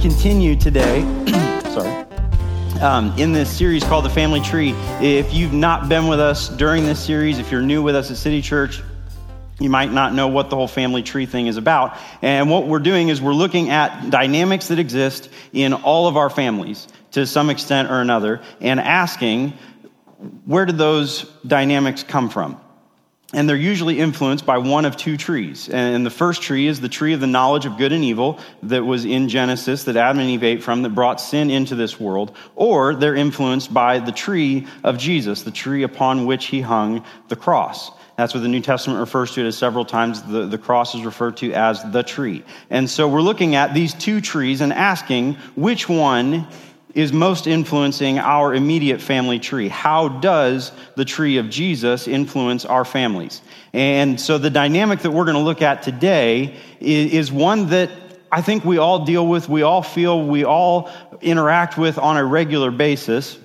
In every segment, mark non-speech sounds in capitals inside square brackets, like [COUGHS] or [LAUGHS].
continue today, [COUGHS] sorry, um, in this series called The Family Tree. If you've not been with us during this series, if you're new with us at City Church, you might not know what the whole family tree thing is about. And what we're doing is we're looking at dynamics that exist in all of our families to some extent or another and asking, where did those dynamics come from? And they're usually influenced by one of two trees. And the first tree is the tree of the knowledge of good and evil that was in Genesis that Adam and Eve ate from that brought sin into this world. Or they're influenced by the tree of Jesus, the tree upon which he hung the cross. That's what the New Testament refers to it as several times. The, the cross is referred to as the tree. And so we're looking at these two trees and asking which one is most influencing our immediate family tree. How does the tree of Jesus influence our families? And so the dynamic that we're going to look at today is one that I think we all deal with, we all feel, we all interact with on a regular basis.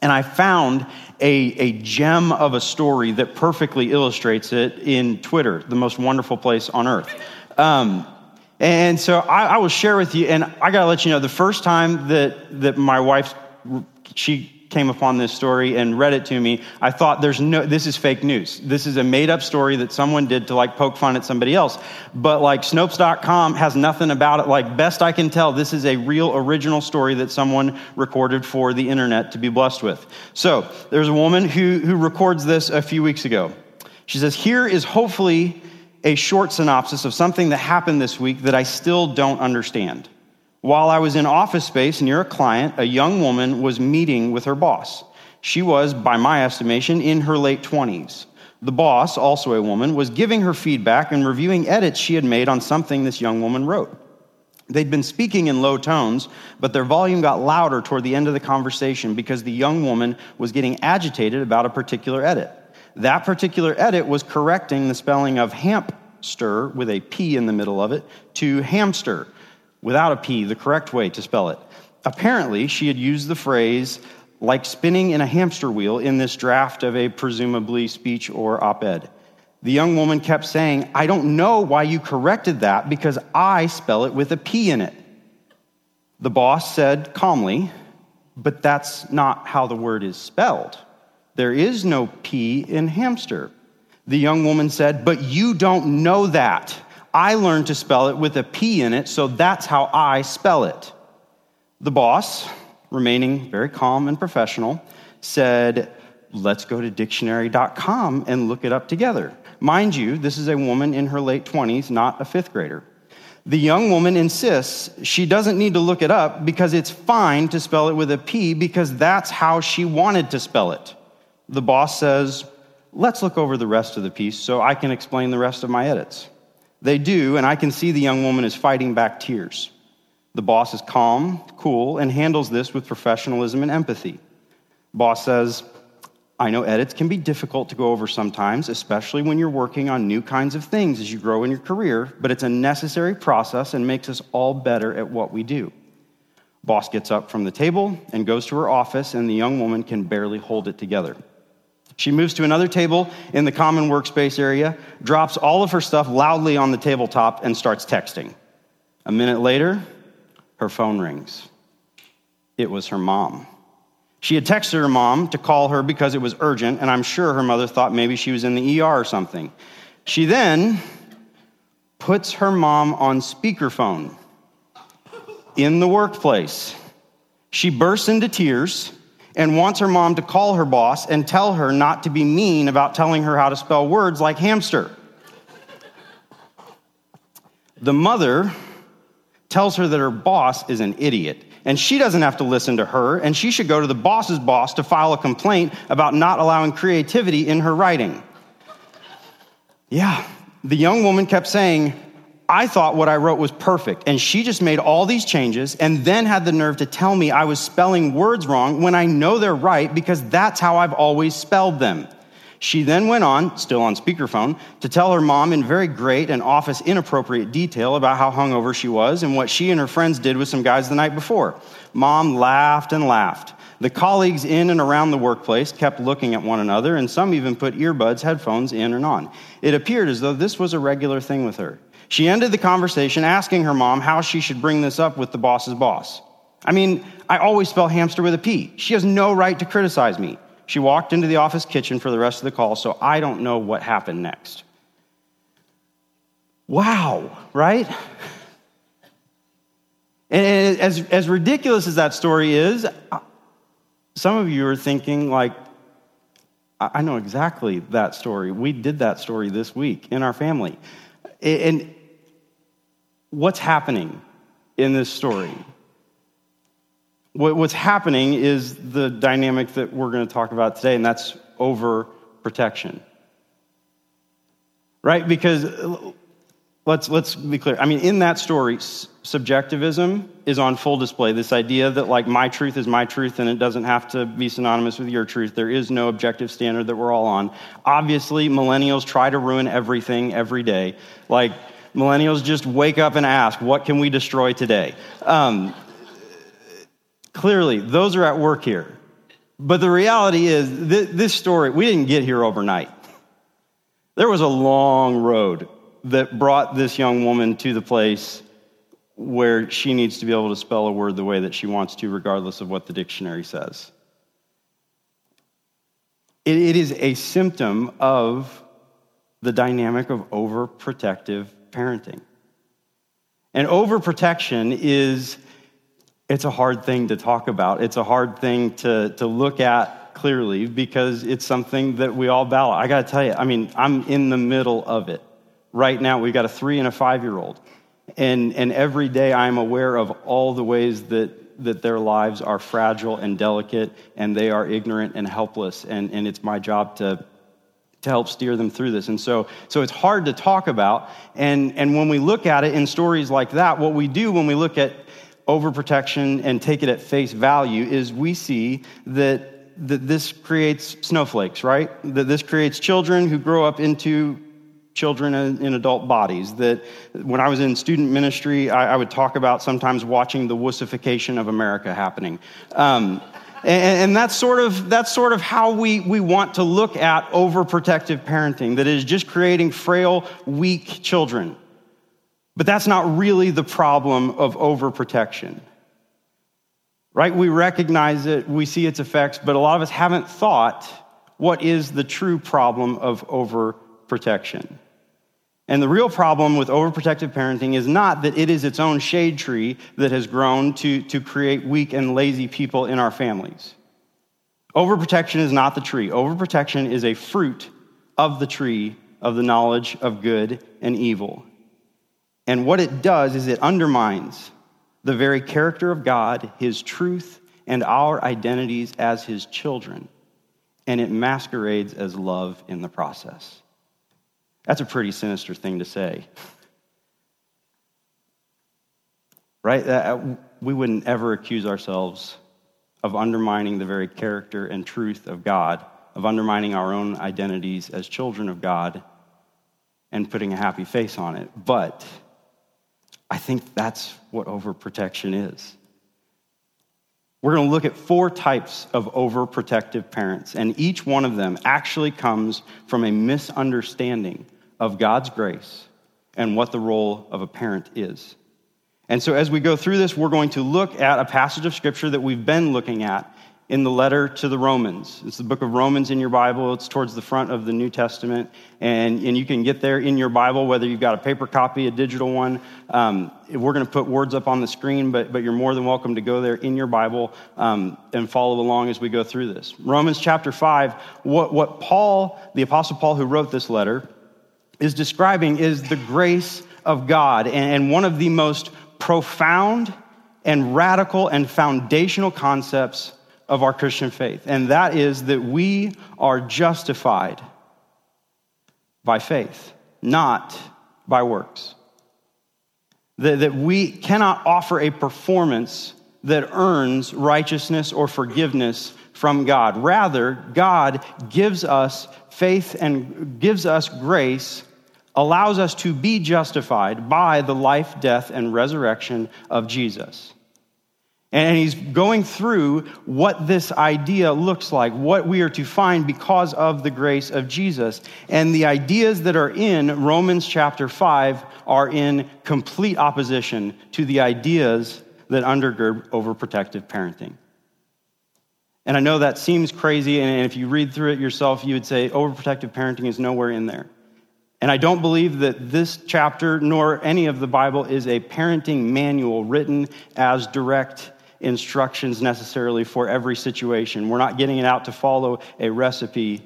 And I found a, a gem of a story that perfectly illustrates it in Twitter, the most wonderful place on earth. Um, and so I, I, will share with you, and I got to let you know the first time that, that my wife, she came upon this story and read it to me, I thought there's no, this is fake news. This is a made up story that someone did to like poke fun at somebody else. But like Snopes.com has nothing about it. Like best I can tell, this is a real original story that someone recorded for the internet to be blessed with. So there's a woman who, who records this a few weeks ago. She says, here is hopefully a short synopsis of something that happened this week that I still don't understand. While I was in office space near a client, a young woman was meeting with her boss. She was, by my estimation, in her late 20s. The boss, also a woman, was giving her feedback and reviewing edits she had made on something this young woman wrote. They'd been speaking in low tones, but their volume got louder toward the end of the conversation because the young woman was getting agitated about a particular edit. That particular edit was correcting the spelling of hamster with a P in the middle of it to hamster without a P, the correct way to spell it. Apparently, she had used the phrase like spinning in a hamster wheel in this draft of a presumably speech or op ed. The young woman kept saying, I don't know why you corrected that because I spell it with a P in it. The boss said calmly, But that's not how the word is spelled. There is no P in hamster. The young woman said, But you don't know that. I learned to spell it with a P in it, so that's how I spell it. The boss, remaining very calm and professional, said, Let's go to dictionary.com and look it up together. Mind you, this is a woman in her late 20s, not a fifth grader. The young woman insists she doesn't need to look it up because it's fine to spell it with a P because that's how she wanted to spell it. The boss says, Let's look over the rest of the piece so I can explain the rest of my edits. They do, and I can see the young woman is fighting back tears. The boss is calm, cool, and handles this with professionalism and empathy. Boss says, I know edits can be difficult to go over sometimes, especially when you're working on new kinds of things as you grow in your career, but it's a necessary process and makes us all better at what we do. Boss gets up from the table and goes to her office, and the young woman can barely hold it together. She moves to another table in the common workspace area, drops all of her stuff loudly on the tabletop, and starts texting. A minute later, her phone rings. It was her mom. She had texted her mom to call her because it was urgent, and I'm sure her mother thought maybe she was in the ER or something. She then puts her mom on speakerphone in the workplace. She bursts into tears and wants her mom to call her boss and tell her not to be mean about telling her how to spell words like hamster. The mother tells her that her boss is an idiot and she doesn't have to listen to her, and she should go to the boss's boss to file a complaint about not allowing creativity in her writing. Yeah, the young woman kept saying, I thought what I wrote was perfect, and she just made all these changes and then had the nerve to tell me I was spelling words wrong when I know they're right because that's how I've always spelled them. She then went on, still on speakerphone, to tell her mom in very great and office inappropriate detail about how hungover she was and what she and her friends did with some guys the night before. Mom laughed and laughed. The colleagues in and around the workplace kept looking at one another, and some even put earbuds, headphones in and on. It appeared as though this was a regular thing with her. She ended the conversation asking her mom how she should bring this up with the boss's boss. I mean, I always spell hamster with a P. She has no right to criticize me. She walked into the office kitchen for the rest of the call, so I don't know what happened next. Wow, right? And as, as ridiculous as that story is, some of you are thinking, like, I know exactly that story. We did that story this week in our family. And what's happening in this story? What's happening is the dynamic that we're going to talk about today, and that's overprotection. Right? Because let's, let's be clear. I mean, in that story, subjectivism is on full display. This idea that, like, my truth is my truth and it doesn't have to be synonymous with your truth. There is no objective standard that we're all on. Obviously, millennials try to ruin everything every day. Like, millennials just wake up and ask, what can we destroy today? Um, clearly, those are at work here. But the reality is, th- this story, we didn't get here overnight. There was a long road that brought this young woman to the place where she needs to be able to spell a word the way that she wants to, regardless of what the dictionary says. it, it is a symptom of the dynamic of overprotective parenting. And overprotection is it's a hard thing to talk about. It's a hard thing to, to look at clearly because it's something that we all battle. I got to tell you, I mean, I'm in the middle of it right now. We've got a three and a five year old. And, and every day I'm aware of all the ways that, that their lives are fragile and delicate and they are ignorant and helpless. And, and it's my job to, to help steer them through this. And so, so it's hard to talk about. And, and when we look at it in stories like that, what we do when we look at overprotection and take it at face value is we see that that this creates snowflakes, right? That this creates children who grow up into children in adult bodies. That when I was in student ministry, I, I would talk about sometimes watching the wussification of America happening. Um, and, that's sort of that's sort of how we, we want to look at overprotective parenting, that is just creating frail, weak children. But that's not really the problem of overprotection. Right? We recognize it, we see its effects, but a lot of us haven't thought what is the true problem of overprotection. And the real problem with overprotective parenting is not that it is its own shade tree that has grown to, to create weak and lazy people in our families. Overprotection is not the tree. Overprotection is a fruit of the tree of the knowledge of good and evil. And what it does is it undermines the very character of God, His truth, and our identities as His children. And it masquerades as love in the process. That's a pretty sinister thing to say. Right? Uh, we wouldn't ever accuse ourselves of undermining the very character and truth of God, of undermining our own identities as children of God and putting a happy face on it. But I think that's what overprotection is. We're going to look at four types of overprotective parents, and each one of them actually comes from a misunderstanding of God's grace and what the role of a parent is. And so, as we go through this, we're going to look at a passage of scripture that we've been looking at in the letter to the Romans. It's the book of Romans in your Bible. It's towards the front of the New Testament. And, and you can get there in your Bible, whether you've got a paper copy, a digital one. Um, we're going to put words up on the screen, but, but you're more than welcome to go there in your Bible um, and follow along as we go through this. Romans chapter 5, what, what Paul, the Apostle Paul, who wrote this letter, is describing is the grace of God. And one of the most profound and radical and foundational concepts of our Christian faith. And that is that we are justified by faith, not by works. That, that we cannot offer a performance that earns righteousness or forgiveness from God. Rather, God gives us faith and gives us grace, allows us to be justified by the life, death, and resurrection of Jesus. And he's going through what this idea looks like, what we are to find because of the grace of Jesus. And the ideas that are in Romans chapter 5 are in complete opposition to the ideas that undergird overprotective parenting. And I know that seems crazy, and if you read through it yourself, you would say overprotective parenting is nowhere in there. And I don't believe that this chapter nor any of the Bible is a parenting manual written as direct instructions necessarily for every situation. We're not getting it out to follow a recipe,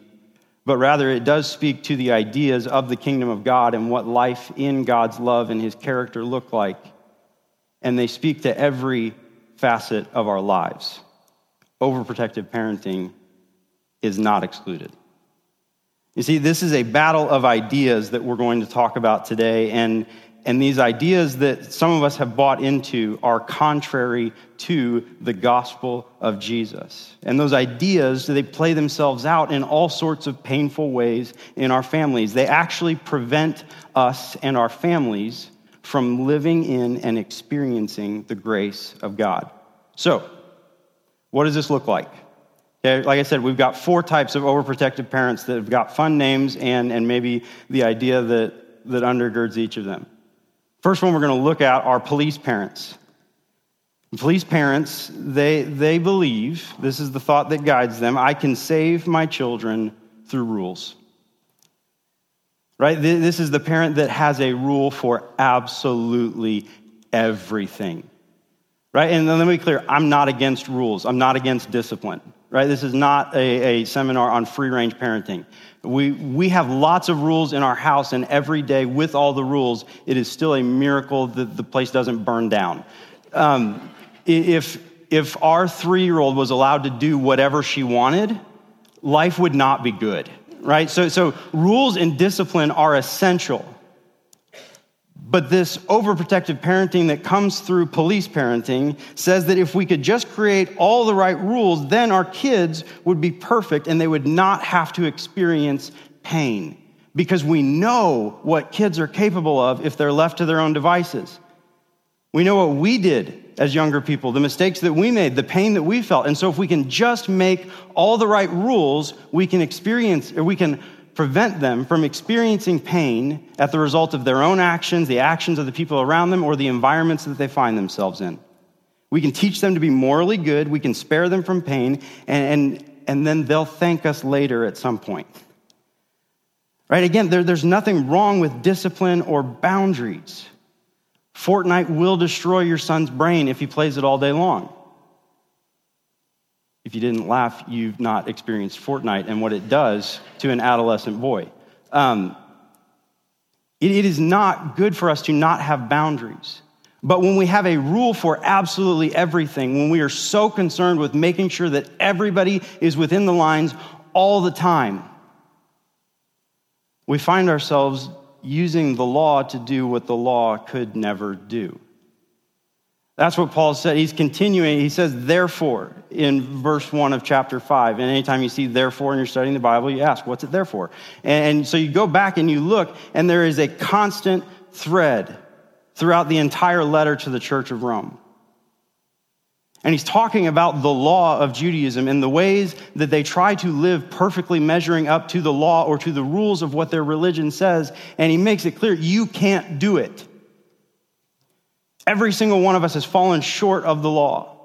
but rather it does speak to the ideas of the kingdom of God and what life in God's love and his character look like. And they speak to every facet of our lives. Overprotective parenting is not excluded. You see, this is a battle of ideas that we're going to talk about today, and and these ideas that some of us have bought into are contrary to the gospel of Jesus. And those ideas, they play themselves out in all sorts of painful ways in our families. They actually prevent us and our families from living in and experiencing the grace of God. So, what does this look like? Okay, like I said, we've got four types of overprotective parents that have got fun names and, and maybe the idea that, that undergirds each of them. First one we're going to look at are police parents. Police parents, they, they believe, this is the thought that guides them, I can save my children through rules. Right? This is the parent that has a rule for absolutely everything. Right? And let me be clear I'm not against rules, I'm not against discipline. Right? This is not a, a seminar on free range parenting. We, we have lots of rules in our house, and every day, with all the rules, it is still a miracle that the place doesn't burn down. Um, if, if our three year old was allowed to do whatever she wanted, life would not be good, right? So, so rules and discipline are essential. But this overprotective parenting that comes through police parenting says that if we could just create all the right rules, then our kids would be perfect and they would not have to experience pain. Because we know what kids are capable of if they're left to their own devices. We know what we did as younger people, the mistakes that we made, the pain that we felt. And so if we can just make all the right rules, we can experience, or we can prevent them from experiencing pain at the result of their own actions, the actions of the people around them, or the environments that they find themselves in. We can teach them to be morally good, we can spare them from pain, and, and, and then they'll thank us later at some point. Right? Again, there, there's nothing wrong with discipline or boundaries. Fortnite will destroy your son's brain if he plays it all day long. If you didn't laugh, you've not experienced Fortnite and what it does to an adolescent boy. Um, it, it is not good for us to not have boundaries. But when we have a rule for absolutely everything, when we are so concerned with making sure that everybody is within the lines all the time, we find ourselves using the law to do what the law could never do. That's what Paul said. He's continuing. He says, therefore, in verse 1 of chapter 5. And anytime you see therefore and you're studying the Bible, you ask, what's it there for? And so you go back and you look, and there is a constant thread throughout the entire letter to the church of Rome. And he's talking about the law of Judaism and the ways that they try to live perfectly measuring up to the law or to the rules of what their religion says. And he makes it clear you can't do it. Every single one of us has fallen short of the law.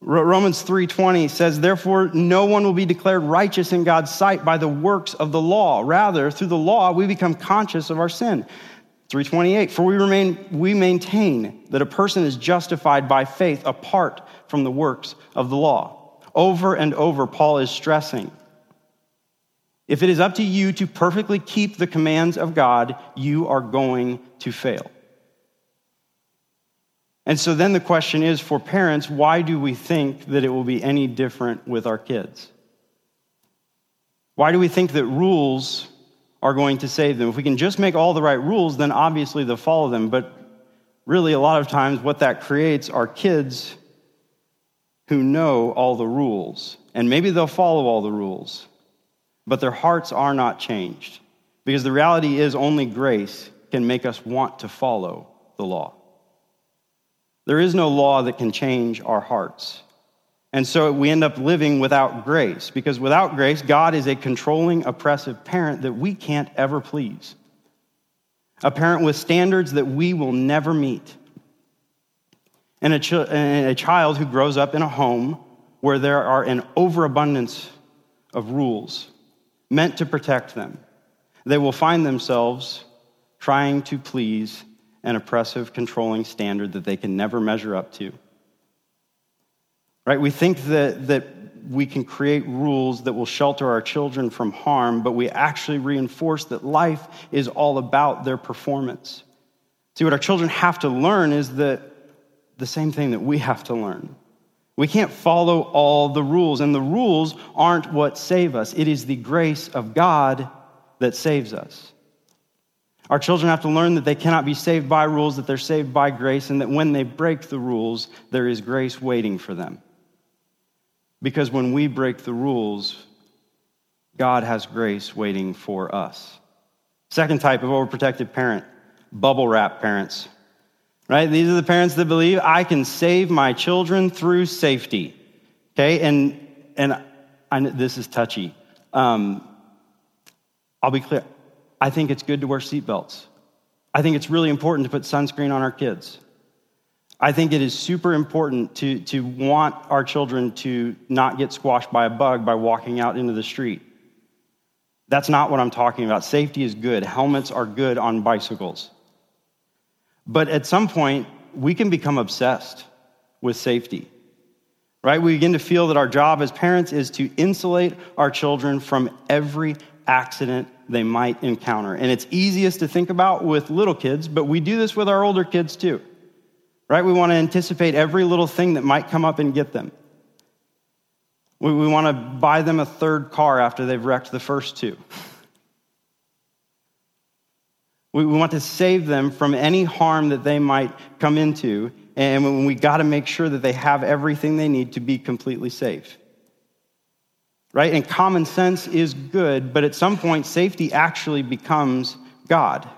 Romans 3:20 says therefore no one will be declared righteous in God's sight by the works of the law rather through the law we become conscious of our sin 328 for we remain we maintain that a person is justified by faith apart from the works of the law over and over Paul is stressing if it is up to you to perfectly keep the commands of God you are going to fail and so then the question is for parents, why do we think that it will be any different with our kids? Why do we think that rules are going to save them? If we can just make all the right rules, then obviously they'll follow them. But really, a lot of times, what that creates are kids who know all the rules. And maybe they'll follow all the rules, but their hearts are not changed. Because the reality is, only grace can make us want to follow the law. There is no law that can change our hearts. And so we end up living without grace, because without grace, God is a controlling, oppressive parent that we can't ever please. A parent with standards that we will never meet. And a, ch- and a child who grows up in a home where there are an overabundance of rules meant to protect them. They will find themselves trying to please an oppressive, controlling standard that they can never measure up to. Right? We think that, that we can create rules that will shelter our children from harm, but we actually reinforce that life is all about their performance. See, what our children have to learn is that the same thing that we have to learn. We can't follow all the rules, and the rules aren't what save us. It is the grace of God that saves us. Our children have to learn that they cannot be saved by rules, that they're saved by grace, and that when they break the rules, there is grace waiting for them. Because when we break the rules, God has grace waiting for us. Second type of overprotective parent bubble wrap parents. Right? These are the parents that believe I can save my children through safety. Okay? And, and I, this is touchy. Um, I'll be clear. I think it's good to wear seatbelts. I think it's really important to put sunscreen on our kids. I think it is super important to, to want our children to not get squashed by a bug by walking out into the street. That's not what I'm talking about. Safety is good. Helmets are good on bicycles. But at some point, we can become obsessed with safety, right? We begin to feel that our job as parents is to insulate our children from every accident they might encounter. And it's easiest to think about with little kids, but we do this with our older kids too, right? We want to anticipate every little thing that might come up and get them. We, we want to buy them a third car after they've wrecked the first two. We, we want to save them from any harm that they might come into, and we got to make sure that they have everything they need to be completely safe right? And common sense is good, but at some point, safety actually becomes God.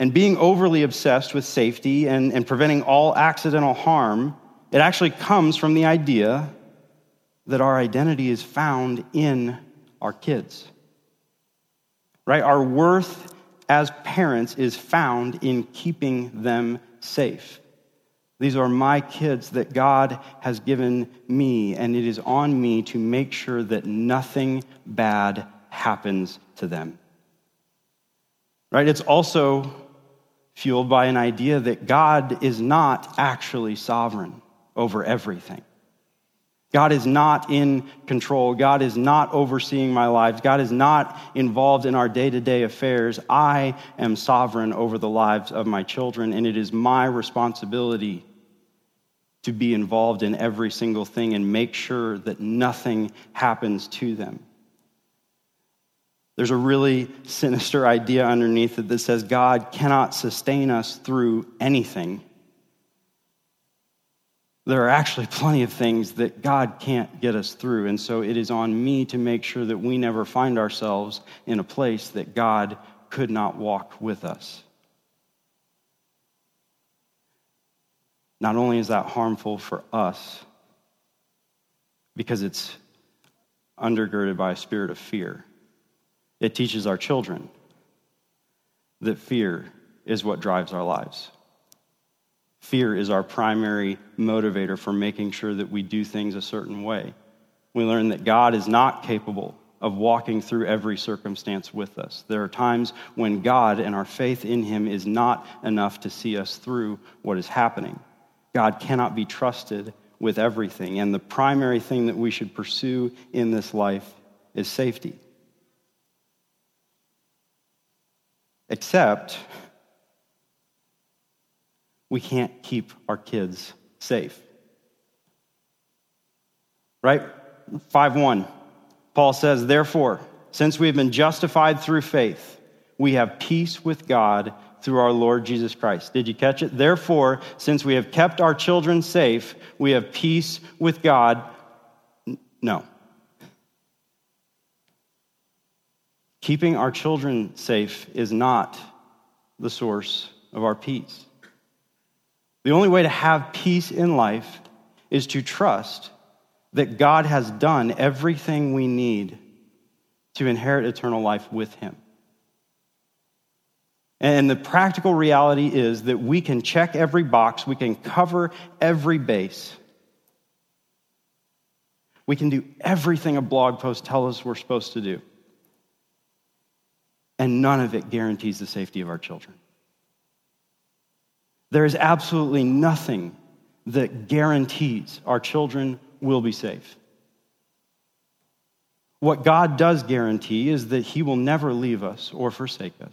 And being overly obsessed with safety and, and preventing all accidental harm, it actually comes from the idea that our identity is found in our kids. Right? Our worth as parents is found in keeping them safe. These are my kids that God has given me, and it is on me to make sure that nothing bad happens to them. Right? It's also fueled by an idea that God is not actually sovereign over everything. God is not in control. God is not overseeing my lives. God is not involved in our day to day affairs. I am sovereign over the lives of my children, and it is my responsibility to be involved in every single thing and make sure that nothing happens to them. There's a really sinister idea underneath it that says God cannot sustain us through anything. There are actually plenty of things that God can't get us through. And so it is on me to make sure that we never find ourselves in a place that God could not walk with us. Not only is that harmful for us, because it's undergirded by a spirit of fear, it teaches our children that fear is what drives our lives. Fear is our primary motivator for making sure that we do things a certain way. We learn that God is not capable of walking through every circumstance with us. There are times when God and our faith in Him is not enough to see us through what is happening. God cannot be trusted with everything. And the primary thing that we should pursue in this life is safety. Except we can't keep our kids safe. Right? 5 1. Paul says, Therefore, since we have been justified through faith, we have peace with God through our Lord Jesus Christ. Did you catch it? Therefore, since we have kept our children safe, we have peace with God. No. Keeping our children safe is not the source of our peace. The only way to have peace in life is to trust that God has done everything we need to inherit eternal life with Him. And the practical reality is that we can check every box, we can cover every base. We can do everything a blog post tells us we're supposed to do. And none of it guarantees the safety of our children. There is absolutely nothing that guarantees our children will be safe. What God does guarantee is that He will never leave us or forsake us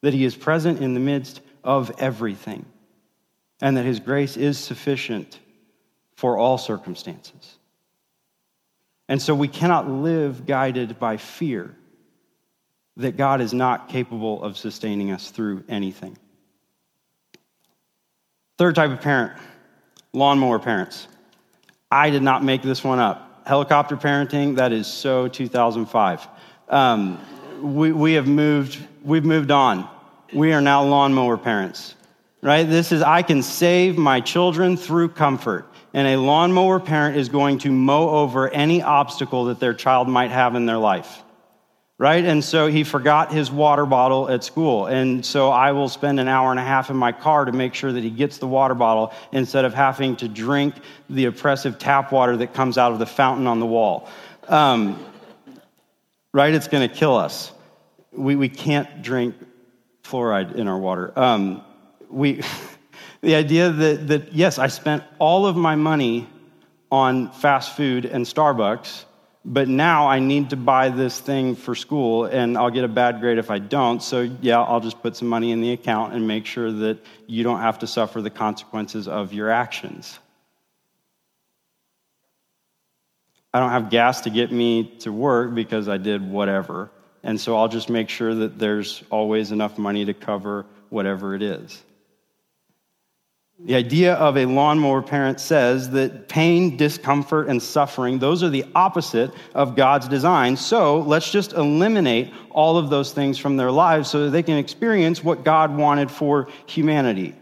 that He is present in the midst of everything, and that His grace is sufficient for all circumstances. And so we cannot live guided by fear that God is not capable of sustaining us through anything. Third type of parent lawnmower parents. I did not make this one up. Helicopter parenting, that is so 2005. Um, we, we have moved, we've moved on. We are now lawnmower parents, right? This is, I can save my children through comfort. And a lawnmower parent is going to mow over any obstacle that their child might have in their life right? And so he forgot his water bottle at school. And so I will spend an hour and a half in my car to make sure that he gets the water bottle instead of having to drink the oppressive tap water that comes out of the fountain on the wall. Um, right? It's going to kill us. We, we can't drink fluoride in our water. Um, we, [LAUGHS] the idea that, that, yes, I spent all of my money on fast food and Starbucks, but now I need to buy this thing for school and I'll get a bad grade if I don't. So, yeah, I'll just put some money in the account and make sure that you don't have to suffer the consequences of your actions. I don't have gas to get me to work because I did whatever. And so I'll just make sure that there's always enough money to cover whatever it is. The idea of a lawnmower parent says that pain, discomfort, and suffering, those are the opposite of God's design. So let's just eliminate all of those things from their lives so that they can experience what God wanted for humanity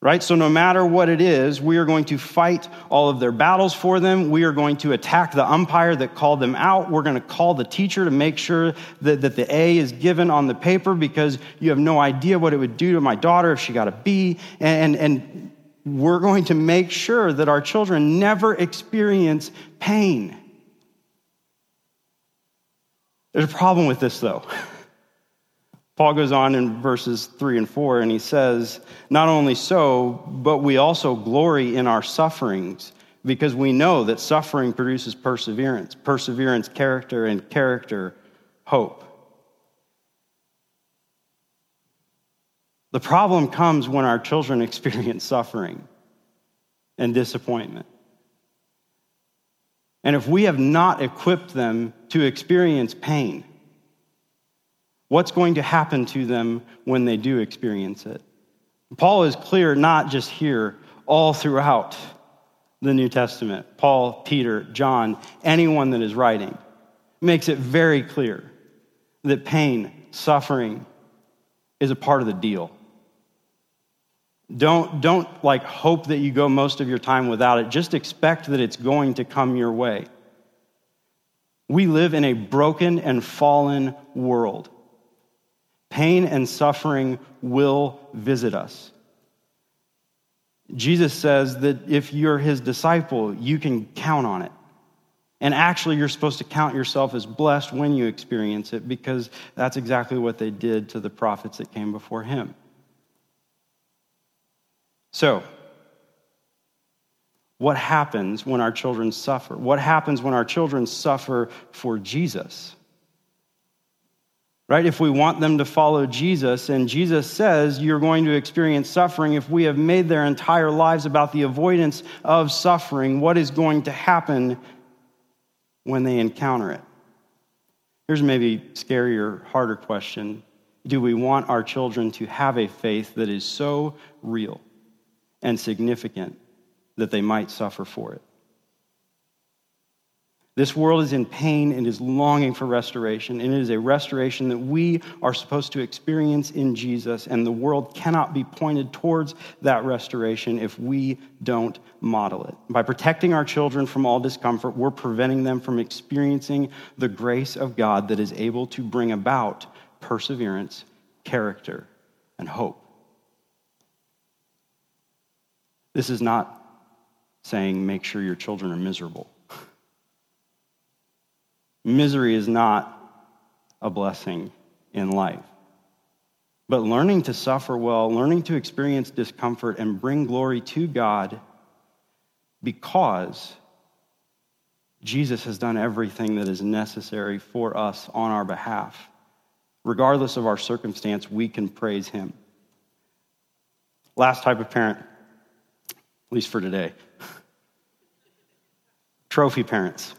right? So, no matter what it is, we are going to fight all of their battles for them. We are going to attack the umpire that called them out. We're going to call the teacher to make sure that, that the A is given on the paper because you have no idea what it would do to my daughter if she got a B. And, and we're going to make sure that our children never experience pain. There's a problem with this, though. [LAUGHS] Paul goes on in verses 3 and 4, and he says, Not only so, but we also glory in our sufferings, because we know that suffering produces perseverance, perseverance, character, and character, hope. The problem comes when our children [LAUGHS] experience suffering and disappointment. And if we have not equipped them to experience pain, What's going to happen to them when they do experience it? Paul is clear not just here, all throughout the New Testament. Paul, Peter, John, anyone that is writing makes it very clear that pain, suffering is a part of the deal. Don't, don't like hope that you go most of your time without it. Just expect that it's going to come your way. We live in a broken and fallen world. Pain and suffering will visit us. Jesus says that if you're his disciple, you can count on it. And actually, you're supposed to count yourself as blessed when you experience it because that's exactly what they did to the prophets that came before him. So, what happens when our children suffer? What happens when our children suffer for Jesus? Right? If we want them to follow Jesus, and Jesus says you're going to experience suffering, if we have made their entire lives about the avoidance of suffering, what is going to happen when they encounter it? Here's maybe scarier, harder question. Do we want our children to have a faith that is so real and significant that they might suffer for it? This world is in pain and is longing for restoration, and it is a restoration that we are supposed to experience in Jesus, and the world cannot be pointed towards that restoration if we don't model it. By protecting our children from all discomfort, we're preventing them from experiencing the grace of God that is able to bring about perseverance, character, and hope. This is not saying make sure your children are miserable. Misery is not a blessing in life. But learning to suffer well, learning to experience discomfort and bring glory to God because Jesus has done everything that is necessary for us on our behalf. Regardless of our circumstance, we can praise Him. Last type of parent, at least for today [LAUGHS] trophy parents.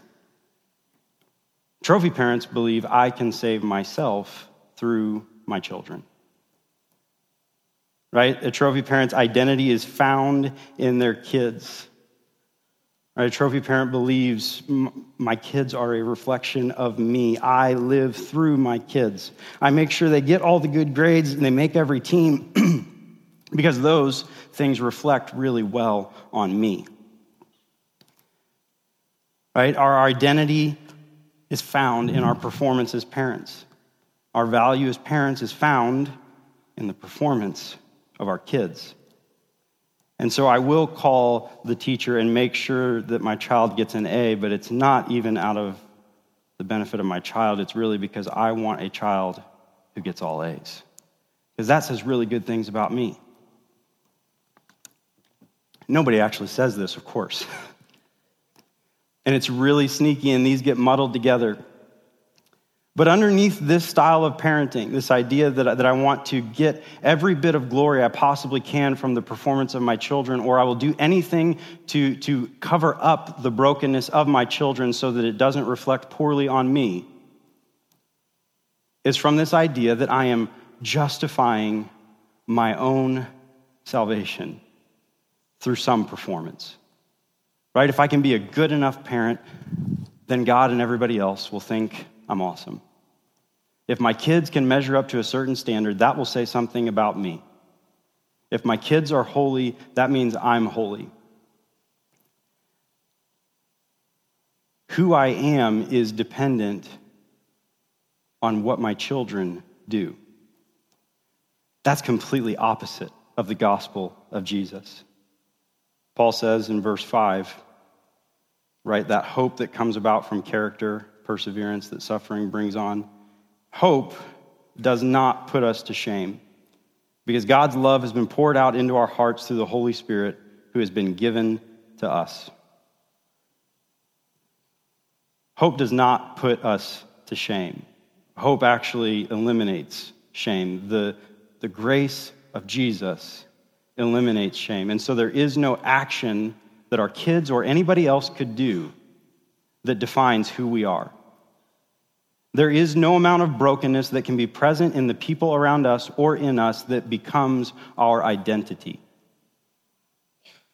Trophy parents believe I can save myself through my children. Right? A trophy parent's identity is found in their kids. Right? A trophy parent believes my kids are a reflection of me. I live through my kids. I make sure they get all the good grades and they make every team [CLEARS THROAT] because those things reflect really well on me. Right? Our identity is found in our performance as parents. Our value as parents is found in the performance of our kids. And so I will call the teacher and make sure that my child gets an A, but it's not even out of the benefit of my child. It's really because I want a child who gets all A's. Because that says really good things about me. Nobody actually says this, of course. [LAUGHS] and it's really sneaky, and these get muddled together. But underneath this style of parenting, this idea that, that I want to get every bit of glory I possibly can from the performance of my children, or I will do anything to, to cover up the brokenness of my children so that it doesn't reflect poorly on me, is from this idea that I am justifying my own salvation through some performance right? If I can be a good enough parent, then God and everybody else will think I'm awesome. If my kids can measure up to a certain standard, that will say something about me. If my kids are holy, that means I'm holy. Who I am is dependent on what my children do. That's completely opposite of the gospel of Jesus. Paul says in verse 5, right, that hope that comes about from character, perseverance that suffering brings on. Hope does not put us to shame because God's love has been poured out into our hearts through the Holy Spirit who has been given to us. Hope does not put us to shame. Hope actually eliminates shame. The, the grace of Jesus eliminates shame. And so there is no action that our kids or anybody else could do that defines who we are. There is no amount of brokenness that can be present in the people around us or in us that becomes our identity.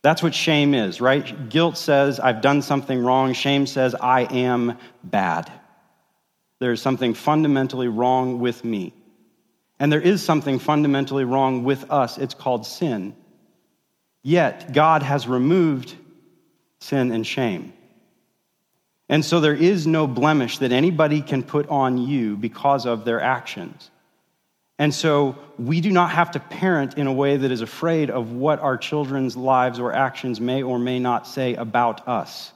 That's what shame is, right? Guilt says, I've done something wrong. Shame says, I am bad. There's something fundamentally wrong with me. And there is something fundamentally wrong with us. It's called sin. Yet, God has removed sin and shame. And so there is no blemish that anybody can put on you because of their actions. And so we do not have to parent in a way that is afraid of what our children's lives or actions may or may not say about us.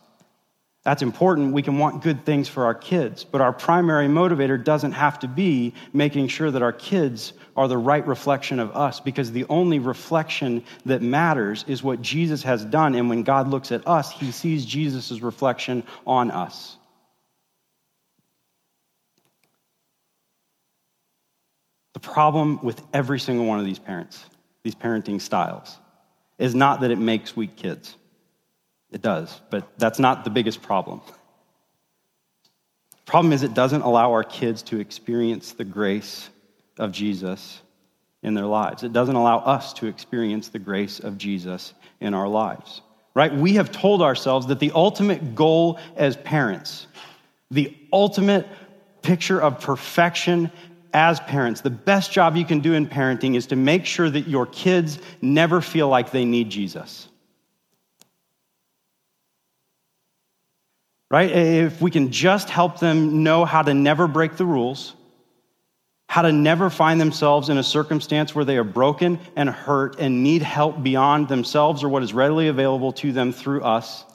That's important. We can want good things for our kids, but our primary motivator doesn't have to be making sure that our kids are the right reflection of us because the only reflection that matters is what Jesus has done. And when God looks at us, he sees Jesus' reflection on us. The problem with every single one of these parents, these parenting styles, is not that it makes weak kids. It does, but that's not the biggest problem. Problem is it doesn't allow our kids to experience the grace of Jesus in their lives. It doesn't allow us to experience the grace of Jesus in our lives. right? We have told ourselves that the ultimate goal as parents, the ultimate picture of perfection as parents, the best job you can do in parenting is to make sure that your kids never feel like they need Jesus. Right? If we can just help them know how to never break the rules, how to never find themselves in a circumstance where they are broken and hurt and need help beyond themselves or what is readily available to them through us,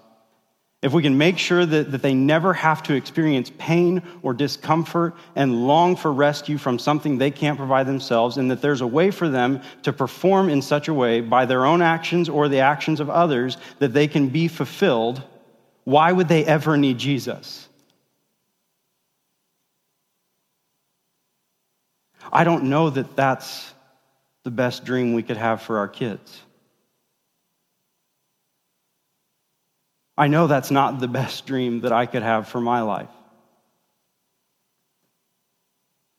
if we can make sure that, that they never have to experience pain or discomfort and long for rescue from something they can't provide themselves, and that there's a way for them to perform in such a way by their own actions or the actions of others that they can be fulfilled, why would they ever need Jesus? I don't know that that's the best dream we could have for our kids. I know that's not the best dream that I could have for my life.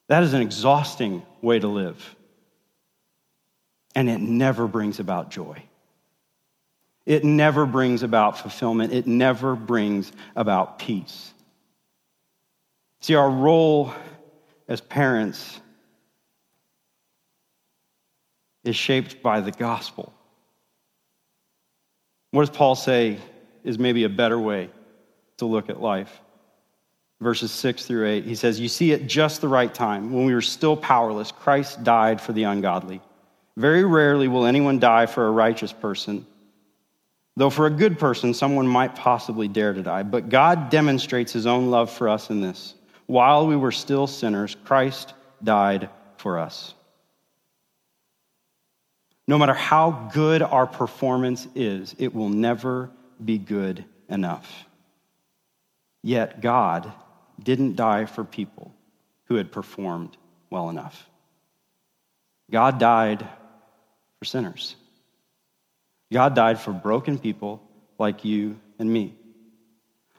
That is an exhausting way to live. And it never brings about joy. It never brings about fulfillment. It never brings about peace. See, our role as parents is shaped by the gospel. What does Paul say is maybe a better way to look at life. Verses 6 through 8, he says, You see, at just the right time, when we were still powerless, Christ died for the ungodly. Very rarely will anyone die for a righteous person, though for a good person, someone might possibly dare to die. But God demonstrates his own love for us in this. While we were still sinners, Christ died for us. No matter how good our performance is, it will never be good enough. Yet God didn't die for people who had performed well enough. God died for sinners. God died for broken people like you and me.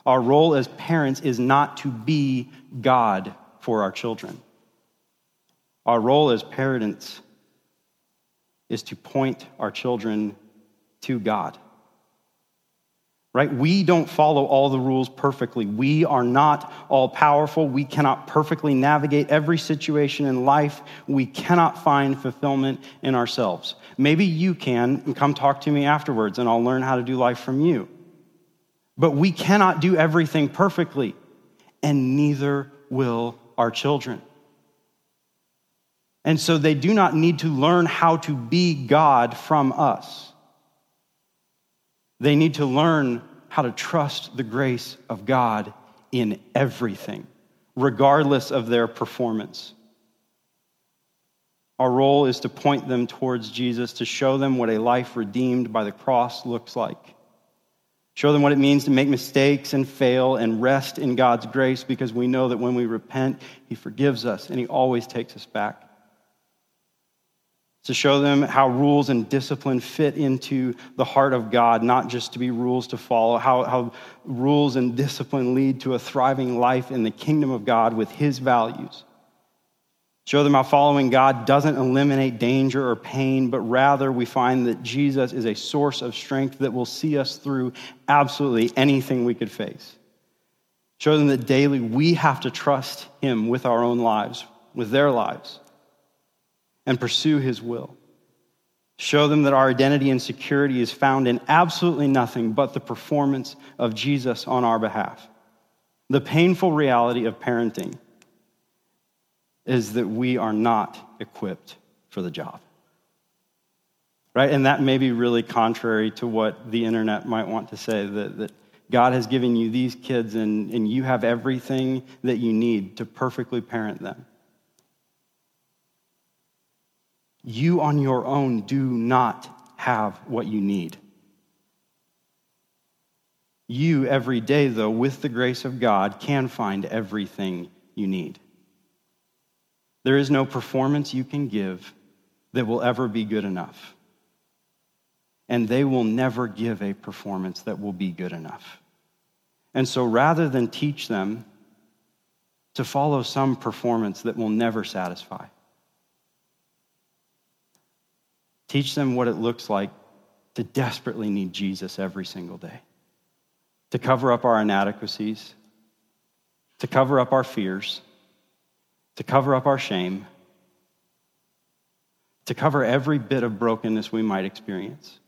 Our role as parents is not to be God for our children. Our role as parents is to point our children to God right? We don't follow all the rules perfectly. We are not all powerful. We cannot perfectly navigate every situation in life. We cannot find fulfillment in ourselves. Maybe you can, and come talk to me afterwards, and I'll learn how to do life from you. But we cannot do everything perfectly, and neither will our children. And so they do not need to learn how to be God from us. They need to learn how to trust the grace of God in everything, regardless of their performance. Our role is to point them towards Jesus, to show them what a life redeemed by the cross looks like. Show them what it means to make mistakes and fail and rest in God's grace because we know that when we repent, He forgives us and He always takes us back to show them how rules and discipline fit into the heart of God, not just to be rules to follow, how, how rules and discipline lead to a thriving life in the kingdom of God with His values. Show them how following God doesn't eliminate danger or pain, but rather we find that Jesus is a source of strength that will see us through absolutely anything we could face. Show them that daily we have to trust Him with our own lives, with their lives and pursue His will. Show them that our identity and security is found in absolutely nothing but the performance of Jesus on our behalf. The painful reality of parenting is that we are not equipped for the job. Right? And that may be really contrary to what the internet might want to say that, that God has given you these kids and, and you have everything that you need to perfectly parent them. You on your own do not have what you need. You, every day, though, with the grace of God, can find everything you need. There is no performance you can give that will ever be good enough. And they will never give a performance that will be good enough. And so rather than teach them to follow some performance that will never satisfy, Teach them what it looks like to desperately need Jesus every single day, to cover up our inadequacies, to cover up our fears, to cover up our shame, to cover every bit of brokenness we might experience,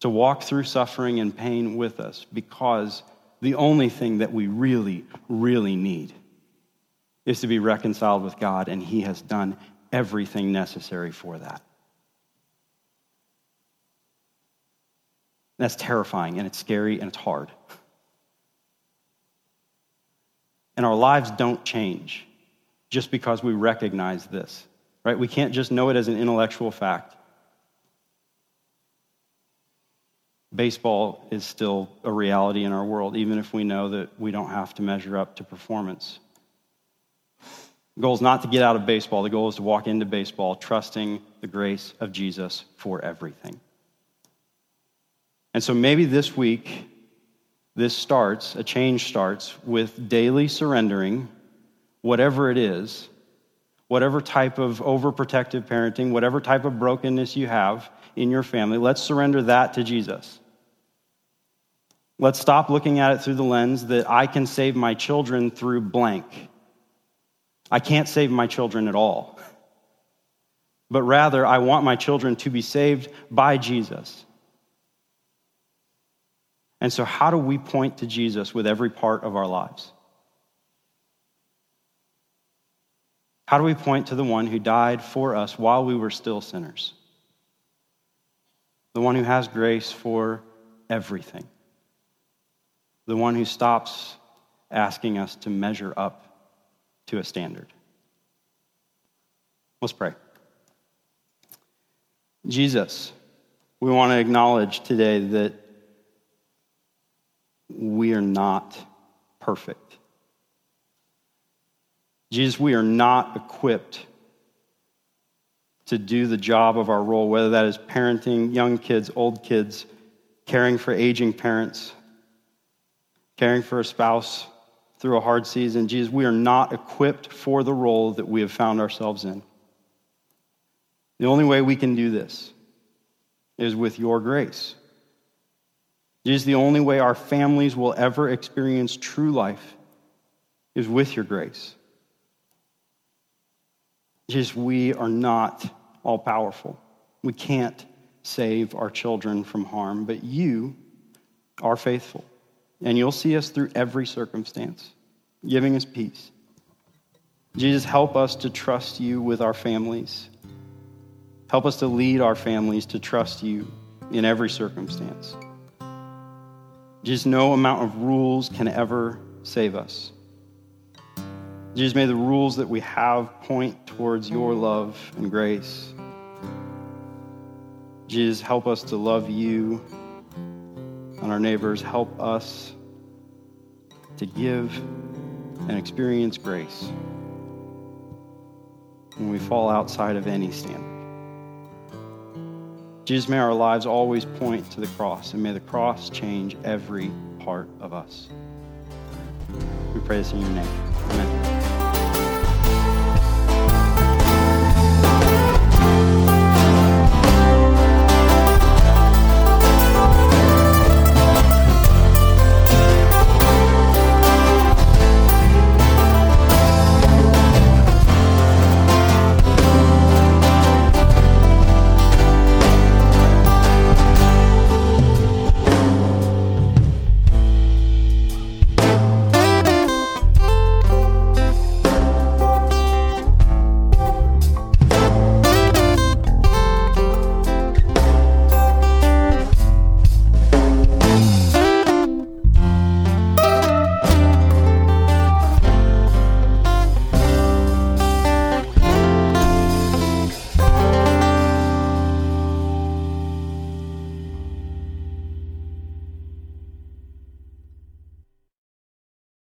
to walk through suffering and pain with us because the only thing that we really, really need is to be reconciled with God, and He has done everything necessary for that. That's terrifying, and it's scary, and it's hard. And our lives don't change just because we recognize this, right? We can't just know it as an intellectual fact. Baseball is still a reality in our world, even if we know that we don't have to measure up to performance. The goal is not to get out of baseball. The goal is to walk into baseball trusting the grace of Jesus for everything. And so maybe this week, this starts, a change starts with daily surrendering, whatever it is, whatever type of overprotective parenting, whatever type of brokenness you have in your family. Let's surrender that to Jesus. Let's stop looking at it through the lens that I can save my children through blank. I can't save my children at all. But rather, I want my children to be saved by Jesus. And so, how do we point to Jesus with every part of our lives? How do we point to the one who died for us while we were still sinners? The one who has grace for everything. The one who stops asking us to measure up to a standard. Let's pray. Jesus, we want to acknowledge today that we are not perfect. Jesus, we are not equipped to do the job of our role, whether that is parenting young kids, old kids, caring for aging parents, caring for a spouse, through a hard season, Jesus, we are not equipped for the role that we have found ourselves in. The only way we can do this is with your grace. Jesus, the only way our families will ever experience true life is with your grace. Jesus, we are not all powerful. We can't save our children from harm, but you are faithful. And you'll see us through every circumstance, giving us peace. Jesus, help us to trust you with our families. Help us to lead our families to trust you in every circumstance. Jesus, no amount of rules can ever save us. Jesus, may the rules that we have point towards your love and grace. Jesus, help us to love you on our neighbors. Help us to give and experience grace when we fall outside of any standard. Jesus, may our lives always point to the cross, and may the cross change every part of us. We pray this in your name. Amen.